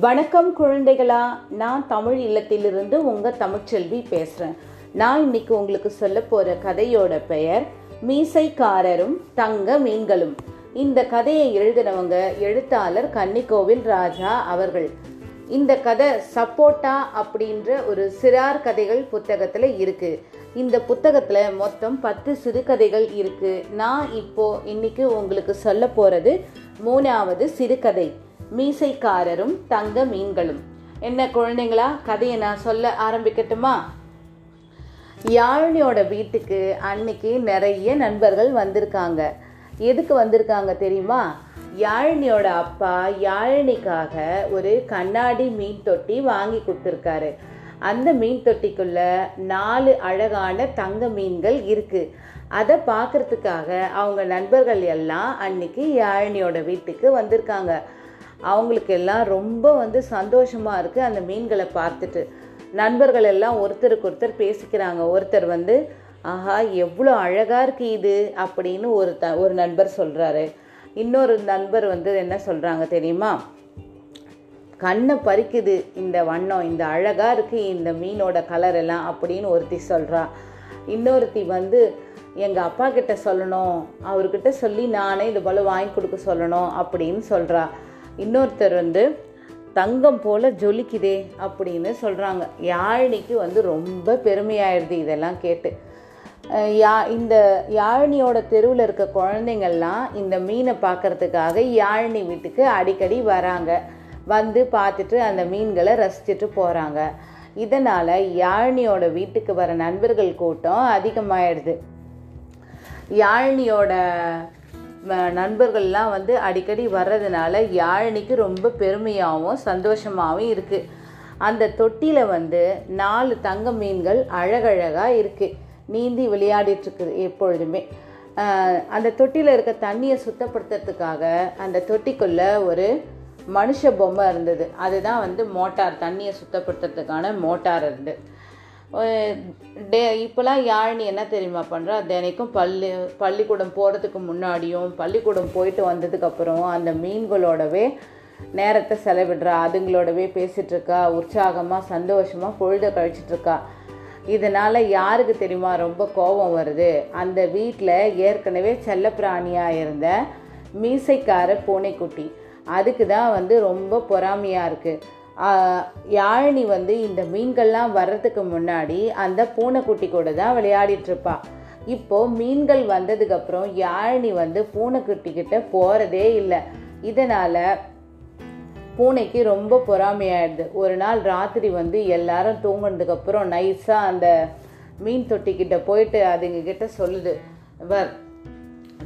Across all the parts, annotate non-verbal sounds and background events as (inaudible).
வணக்கம் குழந்தைகளா நான் தமிழ் இல்லத்திலிருந்து உங்கள் தமிழ்ச்செல்வி பேசுகிறேன் நான் இன்னைக்கு உங்களுக்கு சொல்ல போகிற கதையோட பெயர் மீசைக்காரரும் தங்க மீன்களும். இந்த கதையை எழுதினவங்க எழுத்தாளர் கன்னிக்கோவில் ராஜா அவர்கள். இந்த கதை சப்போட்டா அப்படின்ற ஒரு சிறார் கதைகள் புத்தகத்தில் இருக்குது இந்த புத்தகத்தில் மொத்தம் பத்து சிறுகதைகள் இருக்குது நான் இப்போது இன்னைக்கு உங்களுக்கு சொல்ல போகிறது மூணாவது சிறுகதை மீசைக்காரரும் தங்க மீன்களும். என்ன குழந்தைங்களா? கதையை நான் சொல்ல ஆரம்பிக்கட்டுமா? யாழினியோட வீட்டுக்கு அன்னைக்கு நிறைய நண்பர்கள் வந்திருக்காங்க. எதுக்கு வந்திருக்காங்க தெரியுமா? யாழினியோட அப்பா யாழினிக்காக ஒரு கண்ணாடி மீன் தொட்டி வாங்கி கொடுத்துருக்காரு. அந்த மீன் தொட்டிக்குள்ள நாலு அழகான தங்க மீன்கள் இருக்கு. அதை பார்க்கறதுக்காக அவங்க நண்பர்கள் எல்லாம் அன்னைக்கு யாழினியோட வீட்டுக்கு வந்திருக்காங்க. அவங்களுக்கு எல்லாம் ரொம்ப வந்து சந்தோஷமா இருக்கு அந்த மீன்களை பார்த்துட்டு. நண்பர்கள் எல்லாம் ஒருத்தருக்கு ஒருத்தர் பேசிக்கிறாங்க. ஒருத்தர் வந்து ஆஹா எவ்வளோ அழகா இருக்கு இது அப்படின்னு ஒரு த ஒரு நண்பர் சொல்றாரு. இன்னொரு நண்பர் வந்து என்ன சொல்றாங்க தெரியுமா? கண்ணை பறிக்குது இந்த வண்ணம் இந்த அழகா இருக்கு இந்த மீனோட கலர் எல்லாம் அப்படின்னு ஒருத்தி சொல்றா. இன்னொருத்தி வந்து எங்க அப்பா கிட்ட சொல்லணும். அவர்கிட்ட சொல்லி நானே இது போல வாங்கி கொடுக்க சொல்லணும் அப்படின்னு சொல்றா. இன்னொருத்தர் வந்து தங்கம் போல ஜொலிக்குதே அப்படின்னு சொல்கிறாங்க யாழினிக்கு வந்து ரொம்ப பெருமையாயிடுது இதெல்லாம் கேட்டு. யா இந்த யாழினியோட தெருவில் இருக்க குழந்தைங்கள்லாம் இந்த மீனை பார்க்கறதுக்காக யாழினி வீட்டுக்கு அடிக்கடி வராங்க. வந்து பார்த்துட்டு அந்த மீன்களை ரசிச்சுட்டு போகிறாங்க இதனால் யாழினியோட வீட்டுக்கு வர நண்பர்கள் கூட்டம் அதிகமாயிடுது யாழினியோட நண்பர்கள்லாம் வந்து அடிக்கடி வர்றதுனால யாழினிக்கு ரொம்ப பெருமையாகவும் சந்தோஷமாகவும் இருக்குது அந்த தொட்டியில் வந்து நாலு தங்க மீன்கள் அழகழகாக இருக்குது நீந்தி விளையாடிட்டுருக்குது எப்பொழுதுமே. அந்த தொட்டியில் இருக்க தண்ணியை சுத்தப்படுத்துறதுக்காக அந்த தொட்டிக்குள்ளே ஒரு மனுஷ பொம்மை இருந்தது. அதுதான் வந்து மோட்டார் தண்ணியை சுத்தப்படுத்துறதுக்கான மோட்டார் இருந்தது டே இப்போலாம் யாழினி என்ன தெரியுமா பண்ணுறா தினைக்கும் பள்ளி பள்ளிக்கூடம் போகிறதுக்கு முன்னாடியும் பள்ளிக்கூடம் போயிட்டு வந்ததுக்கப்புறம் அந்த மீன்களோடவே நேரத்தை செலவிடுறா அதுங்களோடவே பேசிகிட்ருக்கா உற்சாகமாக சந்தோஷமாக பொழுத கழிச்சிட்ருக்கா இதனால் யாருக்கு தெரியுமா ரொம்ப கோபம் வருது? அந்த வீட்டில் ஏற்கனவே செல்லப்பிராணியாக இருந்த மீசைக்கார பூனைக்குட்டி. அதுக்கு தான் வந்து ரொம்ப பொறாமையாக இருக்குது யாழினி வந்து இந்த மீன்கள்லாம் வர்றதுக்கு முன்னாடி அந்த பூனைக்குட்டி கூட தான் விளையாடிட்டு இப்போது இப்போ மீன்கள் வந்ததுக்கப்புறம் யாழினி வந்து பூனைக்குட்டி கிட்ட இல்லை. இதனால் பூனைக்கு ரொம்ப பொறாமையாயிடுது. ஒரு நாள் ராத்திரி வந்து எல்லாரும் தூங்கினதுக்கப்புறம் நைஸாக அந்த மீன் தொட்டிக்கிட்ட போயிட்டு அதுங்க கிட்ட சொல்லுது வர்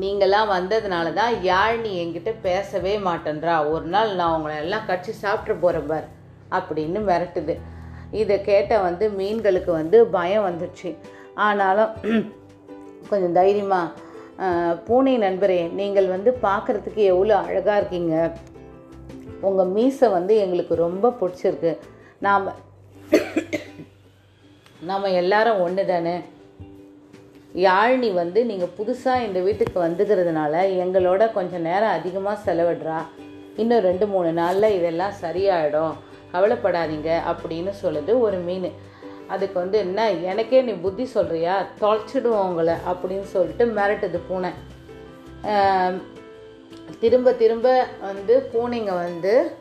நீங்களாம் வந்ததுனால தான் யாழினி என்கிட்ட பேசவே மாட்டேன்றா. ஒரு நாள் நான் உங்களை எல்லாம் கட்சி சாப்பிட்டு போகிறேன் பார் அப்படின்னு மிரட்டுது இதை கேட்ட வந்து மீன்களுக்கு வந்து பயம் வந்துடுச்சு. ஆனாலும் (clears throat) கொஞ்சம் தைரியமாக பூனை நண்பரே நீங்கள் வந்து பார்க்குறதுக்கு எவ்வளோ அழகாக இருக்கீங்க. உங்கள் மீசை வந்து எங்களுக்கு ரொம்ப பிடிச்சிருக்கு. நாம் (clears throat) நாம் எல்லாரும் ஒன்று தானே யாழ்னி வந்து நீங்கள் புதுசாக இந்த வீட்டுக்கு வந்துக்கிறதுனால எங்களோட கொஞ்சம் நேரம் அதிகமாக செலவிடுறா. இன்னும் ரெண்டு மூணு நாளில் இதெல்லாம் சரியாயிடும். கவலைப்படாதீங்க அப்படின்னு சொல்லுது ஒரு மீன். அதுக்கு வந்து என்ன எனக்கே நீ புத்தி சொல்கிறியா தொலைச்சிடுவோம் உங்களை அப்படின்னு சொல்லிட்டு மிரட்டுது பூனை. திரும்ப திரும்ப வந்து பூனைங்க வந்து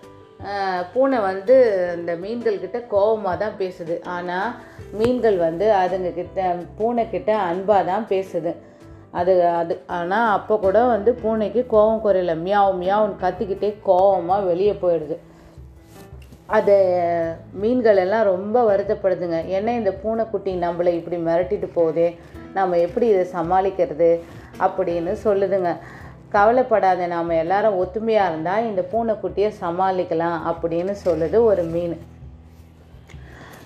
பூனை வந்து இந்த மீன்கள்கிட்ட கோபமாக தான் பேசுது. ஆனால் மீன்கள் வந்து அதுங்கக்கிட்ட பூனைக்கிட்ட பூனை அன்பாக தான் பேசுது. அது அது ஆனால் அப்போ கூட வந்து பூனைக்கு கோபம் குறையல. மியாவும் மியாவும் கத்திக்கிட்டே கோவமாக வெளியே போயிடுது. அது மீன்கள் எல்லாம் ரொம்ப வருத்தப்படுதுங்க. என்ன இந்த பூனைக்குட்டி நம்மளை இப்படி மிரட்டிட்டு போகுதே? நம்ம எப்படி இதை சமாளிக்கிறது? அப்படின்னு சொல்லுதுங்க. கவலைப்படாத நாம் எல்லாரும் ஒத்துமையாக இருந்தால் இந்த பூனைக்குட்டியை சமாளிக்கலாம் அப்படின்னு சொல்லுது ஒரு மீன்.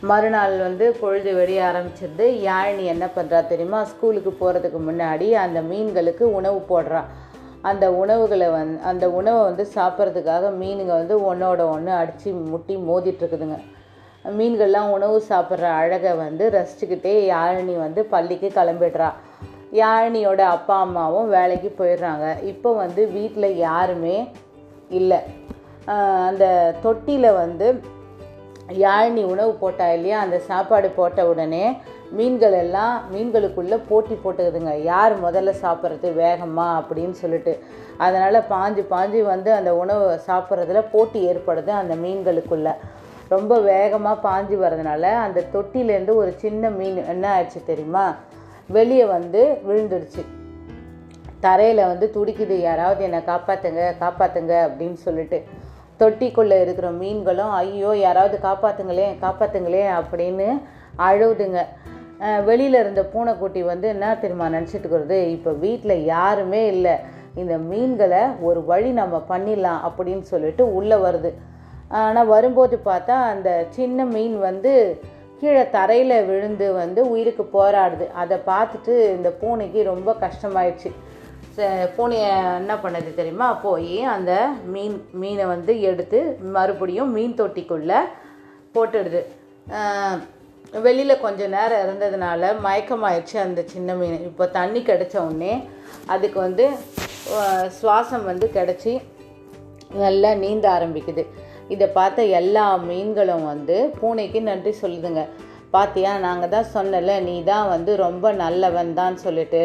மறுநாள் வந்து பொழுது வெடிய ஆரம்பிச்சிருது. யாழினி என்ன பண்ணுறா தெரியுமா? ஸ்கூலுக்கு போகிறதுக்கு முன்னாடி அந்த மீன்களுக்கு உணவு போடுறா. அந்த உணவுகளை வந் அந்த உணவை வந்து சாப்பிட்றதுக்காக மீனுங்க வந்து ஒன்றோட ஒன்று அடித்து முட்டி மோதிட்டுருக்குதுங்க மீன்கள்லாம் உணவு சாப்பிட்ற அழகை வந்து ரசிச்சுக்கிட்டே யாழினி வந்து பள்ளிக்கு கிளம்பிடுறா. யாழினியோட அப்பா அம்மாவும் வேலைக்கு போயிடுறாங்க. இப்போ வந்து வீட்டில் யாருமே இல்லை. அந்த தொட்டியில் வந்து யாழினி உணவு போட்டா இல்லையா? அந்த சாப்பாடு போட்ட உடனே மீன்கள் எல்லாம் மீன்களுக்குள்ளே போட்டி போட்டுக்குதுங்க. யார் முதல்ல சாப்பிட்றது? வேகமாக அப்படின்னு சொல்லிட்டு. அதனால் பாஞ்சு பாஞ்சு வந்து அந்த உணவு சாப்பிட்றதுல போட்டி ஏற்படுது அந்த மீன்களுக்குள்ளே. ரொம்ப வேகமாக பாஞ்சு வர்றதுனால அந்த தொட்டிலேருந்து ஒரு சின்ன மீன் என்ன ஆயிடுச்சு தெரியுமா? வெளியே வந்து விழுந்துடுச்சு தரையில் வந்து துடிக்குது யாராவது என்னை காப்பாற்றுங்க காப்பாற்றுங்க அப்படின்னு சொல்லிட்டு. தொட்டிக்குள்ளே இருக்கிற மீன்களும் ஐயோ யாராவது காப்பாற்றுங்களே காப்பாற்றுங்களே அப்படின்னு அழுவுதுங்க. வெளியில் இருந்த பூனைக்குட்டி வந்து என்ன தெரியுமா நினச்சிட்டுக்கிறது இப்போ வீட்டில் யாருமே இல்லை. இந்த மீன்களை ஒரு வழி நம்ம பண்ணிடலாம் அப்படின்னு சொல்லிட்டு உள்ளே வருது. ஆனால் வரும்போது பார்த்தா அந்த சின்ன மீன் வந்து கீழே தரையில் விழுந்து வந்து உயிருக்கு போராடுது. அதை பார்த்துட்டு இந்த பூனைக்கு ரொம்ப கஷ்டமாயிடுச்சு. பூனையை என்ன பண்ணது தெரியுமா? போய் அந்த மீன் மீனை வந்து எடுத்து மறுபடியும் மீன் தொட்டிக்குள்ளே போட்டுடுது. வெளியில் கொஞ்ச நேரம் இருந்ததுனால மயக்கமாயிடுச்சு அந்த சின்ன மீன். இப்போ தண்ணி கிடச்ச உடனே அதுக்கு வந்து சுவாசம் வந்து கிடச்சி நல்லா நீந்த ஆரம்பிக்குது. இதை பார்த்த எல்லா மீன்களும் வந்து பூனைக்கு நன்றி சொல்லுதுங்க. பாத்தியா நாங்கள் தான் சொன்னல நீ தான் வந்து ரொம்ப நல்லவன் தான் சொல்லிட்டு.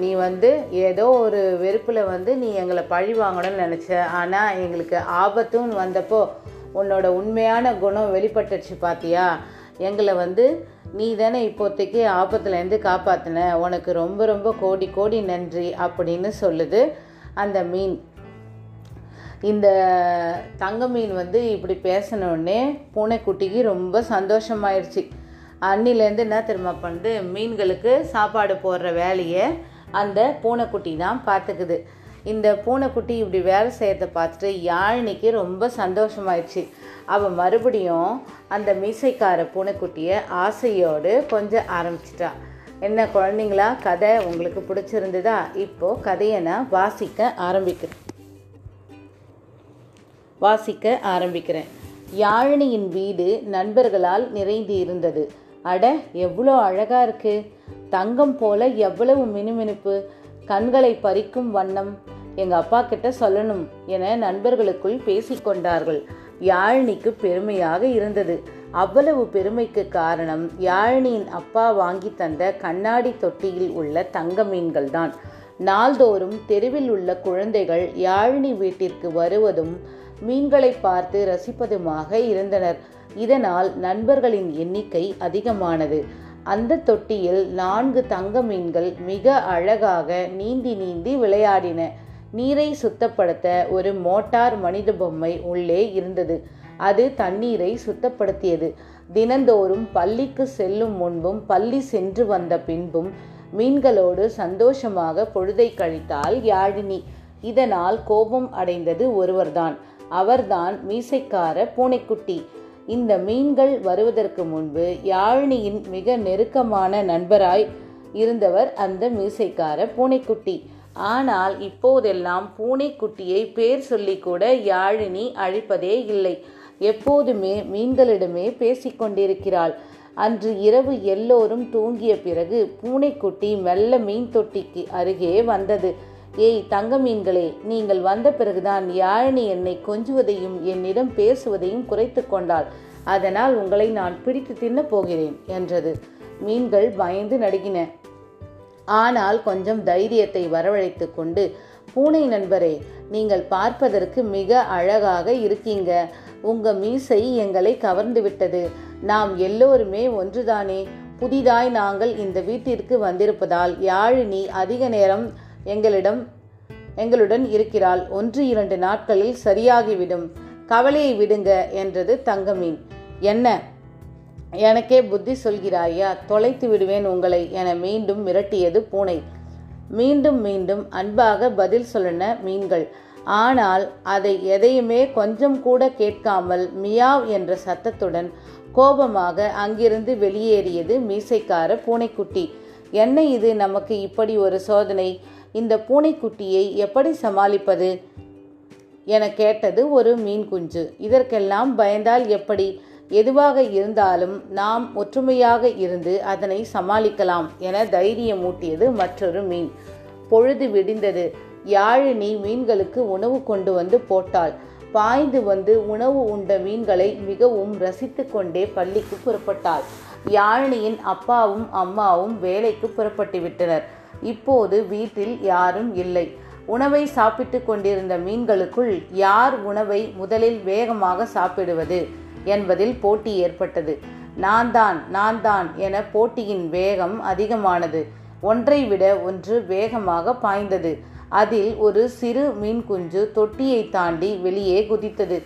நீ வந்து ஏதோ ஒரு வெறுப்பில் வந்து நீ எங்களை பழி வாங்கணும்னு நினச்ச. ஆனால் எங்களுக்கு ஆபத்துன்னு வந்தப்போ உன்னோட உண்மையான குணம் வெளிப்பட்டுச்சு பாத்தியா. எங்களை வந்து நீ தானே இப்போதைக்கு ஆபத்துலேருந்து காப்பாற்றின உனக்கு ரொம்ப ரொம்ப கோடி கோடி நன்றி அப்படின்னு சொல்லுது அந்த மீன். இந்த தங்க மீன் வந்து இப்படி பேசினோடனே பூனைக்குட்டிக்கு ரொம்ப சந்தோஷமாயிருச்சு. அன்னிலேருந்து என்ன திரும்ப பண்ணுது? மீன்களுக்கு சாப்பாடு போடுற வேலையை அந்த பூனைக்குட்டி தான் பார்த்துக்குது. இந்த பூனைக்குட்டி இப்படி வேலை செய்கிறத பார்த்துட்டு யாழினிக்கு ரொம்ப சந்தோஷமாயிடுச்சு அவள் மறுபடியும் அந்த மீசைக்கார பூனைக்குட்டியை ஆசையோடு கொஞ்சம் ஆரம்பிச்சிட்டா. என்ன குழந்தைங்களா கதை உங்களுக்கு பிடிச்சிருந்ததா? இப்போது கதையை நான் வாசிக்க ஆரம்பிக்கிறேன். வாசிக்க ஆரம்பிக்கிறேன். யாழினியின் வீடு நண்பர்களால் நிறைந்து இருந்தது. அட எவ்வளோ அழகா இருக்கு. தங்கம் போல எவ்வளவு மினுமினுப்பு. கண்களை பறிக்கும் வண்ணம். எங்க அப்பா கிட்ட சொல்லணும் என நண்பர்களுக்குள் பேசிக்கொண்டார்கள் யாழினிக்கு பெருமையாக இருந்தது. அவ்வளவு பெருமைக்கு காரணம் யாழினியின் அப்பா வாங்கி தந்த கண்ணாடி தொட்டியில் உள்ள தங்க மீன்கள்தான் நாள்தோறும் தெருவில் உள்ள குழந்தைகள் யாழினி வீட்டிற்கு வருவதும் மீன்களை பார்த்து ரசிப்பதுமாக இருந்தனர். இதனால் நண்பர்களின் எண்ணிக்கை அதிகமானது. அந்த தொட்டியில் நான்கு தங்க மீன்கள் மிக அழகாக நீந்தி நீந்தி விளையாடின. நீரை சுத்தப்படுத்த ஒரு மோட்டார் மனித பொம்மை உள்ளே இருந்தது. அது தண்ணீரை சுத்தப்படுத்தியது. தினந்தோறும் பள்ளிக்கு செல்லும் முன்பும் பள்ளி சென்று வந்த பின்பும் மீன்களோடு சந்தோஷமாக பொழுதை கழித்தாள் யாழினி. இதனால் கோபம் அடைந்தது ஒருவர்தான். அவர்தான் மீசைக்கார பூனைக்குட்டி. இந்த மீன்கள் வருவதற்கு முன்பு யாழினியின் மிக நெருக்கமான நண்பராய் இருந்தவர் அந்த மீசைக்கார பூனைக்குட்டி. ஆனால் இப்போதெல்லாம் பூனைக்குட்டியை பேர் சொல்லி கூட யாழினி அழைப்பதே இல்லை. எப்போதுமே மீன்களிடமே பேசிக்கொண்டிருக்கிறாள் அன்று இரவு எல்லோரும் தூங்கிய பிறகு பூனைக்குட்டி மெல்ல மீன் தொட்டிக்கு அருகே வந்தது. ஏய் தங்க மீன்களே நீங்கள் வந்த பிறகுதான் யாழினி என்னை கொஞ்சுவதையும் என்னிடம் பேசுவதையும் குறைத்து கொண்டாள். அதனால் உங்களை நான் பிடித்து தின்னப் போகிறேன் என்றது. மீன்கள் பயந்து நடுகின. ஆனால் கொஞ்சம் தைரியத்தை வரவழைத்து கொண்டு பூனை நண்பரே நீங்கள் பார்ப்பதற்கு மிக அழகாக இருக்கீங்க. உங்க மீசை எங்களை கவர்ந்து விட்டது. நாம் எல்லோருமே ஒன்றுதானே. புதிதாய் நாங்கள் இந்த வீட்டிற்கு வந்திருப்பதால் யாழினி அதிக நேரம் எங்களிடம் எங்களுடன் இருக்கிறாள். ஒன்று இரண்டு நாட்களில் சரியாகிவிடும். கவலையை விடுங்க என்றது தங்கமீன். என்ன? எனக்கே புத்தி சொல்கிறாயா? தொலைத்து விடுவேன் உங்களை என மீண்டும் மிரட்டியது பூனை. மீண்டும் மீண்டும் அன்பாக பதில் சொல்லின மீன்கள். ஆனால் அதை எதையுமே கொஞ்சம் கூட கேட்காமல் மியாவ் என்ற சத்தத்துடன் கோபமாக அங்கிருந்து வெளியேறியது மீசைக்கார பூனைக்குட்டி. என்ன இது? நமக்கு இப்படி ஒரு சோதனை. இந்த பூனைக்குட்டியை எப்படி சமாளிப்பது? என கேட்டது ஒரு மீன் குஞ்சு இதற்கெல்லாம் பயந்தால் எப்படி? எதுவாக இருந்தாலும் நாம் ஒற்றுமையாக இருந்து அதனை சமாளிக்கலாம் என தைரியமூட்டியது மற்றொரு மீன். பொழுது விடிந்தது. யாழினி மீன்களுக்கு உணவு கொண்டு வந்து போட்டாள். பாய்ந்து வந்து உணவு உண்ட மீன்களை மிகவும் ரசித்து கொண்டே பள்ளிக்கு புறப்பட்டாள். யாழினியின் அப்பாவும் அம்மாவும் வேலைக்கு புறப்பட்டு விட்டனர் இப்போது வீட்டில் யாரும் இல்லை. உணவை சாப்பிட்டு கொண்டிருந்த மீன்களுக்குள் யார் உணவை முதலில் வேகமாக சாப்பிடுவது என்பதில் போட்டி ஏற்பட்டது. நான் தான் நான் தான் என போட்டியின் வேகம் அதிகமானது. ஒன்றை விட ஒன்று வேகமாக பாய்ந்தது. அதில் ஒரு சிறு மீன் குஞ்சு தொட்டியை தாண்டி வெளியே குதித்தது.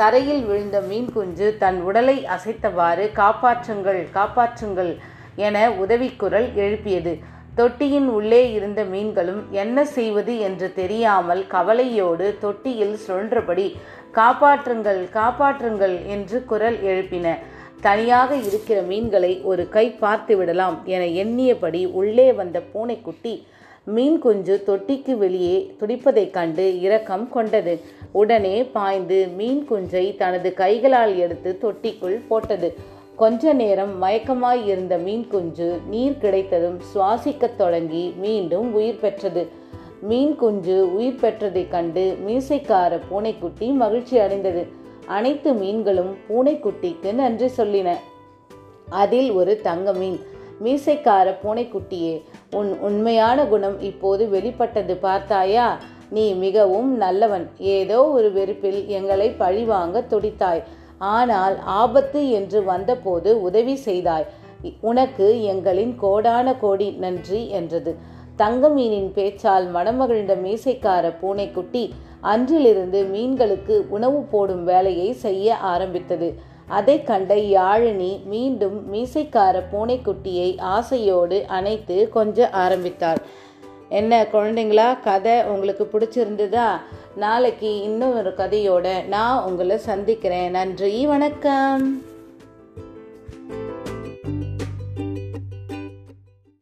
தரையில் விழுந்த மீன் குஞ்சு தன் உடலை அசைத்தவாறு காப்பாற்றுங்கள் காப்பாற்றுங்கள் என உதவிக்குரல் எழுப்பியது. தொட்டியின் உள்ளே இருந்த மீன்களும் என்ன செய்வது என்று தெரியாமல் கவலையோடு தொட்டியில் சுழன்றபடி காப்பாற்றுங்கள் காப்பாற்றுங்கள் என்று குரல் எழுப்பின. தனியாக இருக்கிற மீன்களை ஒரு கை பார்த்து விடலாம் என எண்ணியபடி உள்ளே வந்த பூனைக்குட்டி மீன் குஞ்சு தொட்டிக்கு வெளியே துடிப்பதைக் கண்டு இரக்கம் கொண்டது. உடனே பாய்ந்து மீன் குஞ்சை தனது கைகளால் எடுத்து தொட்டிக்குள் போட்டது. கொஞ்ச நேரம் மயக்கமாய் இருந்த மீன் குஞ்சு நீர் கிடைத்ததும் சுவாசிக்கத் தொடங்கி மீண்டும் உயிர் பெற்றது. மீன் குஞ்சு உயிர் பெற்றதைக் கண்டு மீசைக்கார பூனைக்குட்டி மகிழ்ச்சி அடைந்தது. அனைத்து மீன்களும் பூனைக்குட்டிக்கு நன்றி சொல்லின. அதில் ஒரு தங்க மீன். மீசைக்கார பூனைக்குட்டியே உன் உண்மையான குணம் இப்போது வெளிப்பட்டது பார்த்தாயா? நீ மிகவும் நல்லவன். ஏதோ ஒரு வெறுப்பில் எங்களை பழிவாங்க துடித்தாய். ஆனால் ஆபத்து என்று வந்தபோது உதவி செய்தாய். உனக்கு எங்களின் கோடான கோடி நன்றி என்றது. தங்கமீனின் பேச்சால் மனமகிழ்ந்த மீசைக்கார பூனைக்குட்டி அன்றிலிருந்து மீன்களுக்கு உணவு போடும் வேலையை செய்ய ஆரம்பித்தது. அதை கண்ட யாழினி மீண்டும் மீசைக்கார பூனைக்குட்டியை ஆசையோடு அணைத்து கொஞ்ச ஆரம்பித்தாள். என்ன குழந்தைங்களா கதை உங்களுக்கு பிடிச்சிருந்ததா? நாளைக்கு இன்னும் ஒரு கதையோட நான் உங்களை சந்திக்கிறேன். நன்றி வணக்கம்.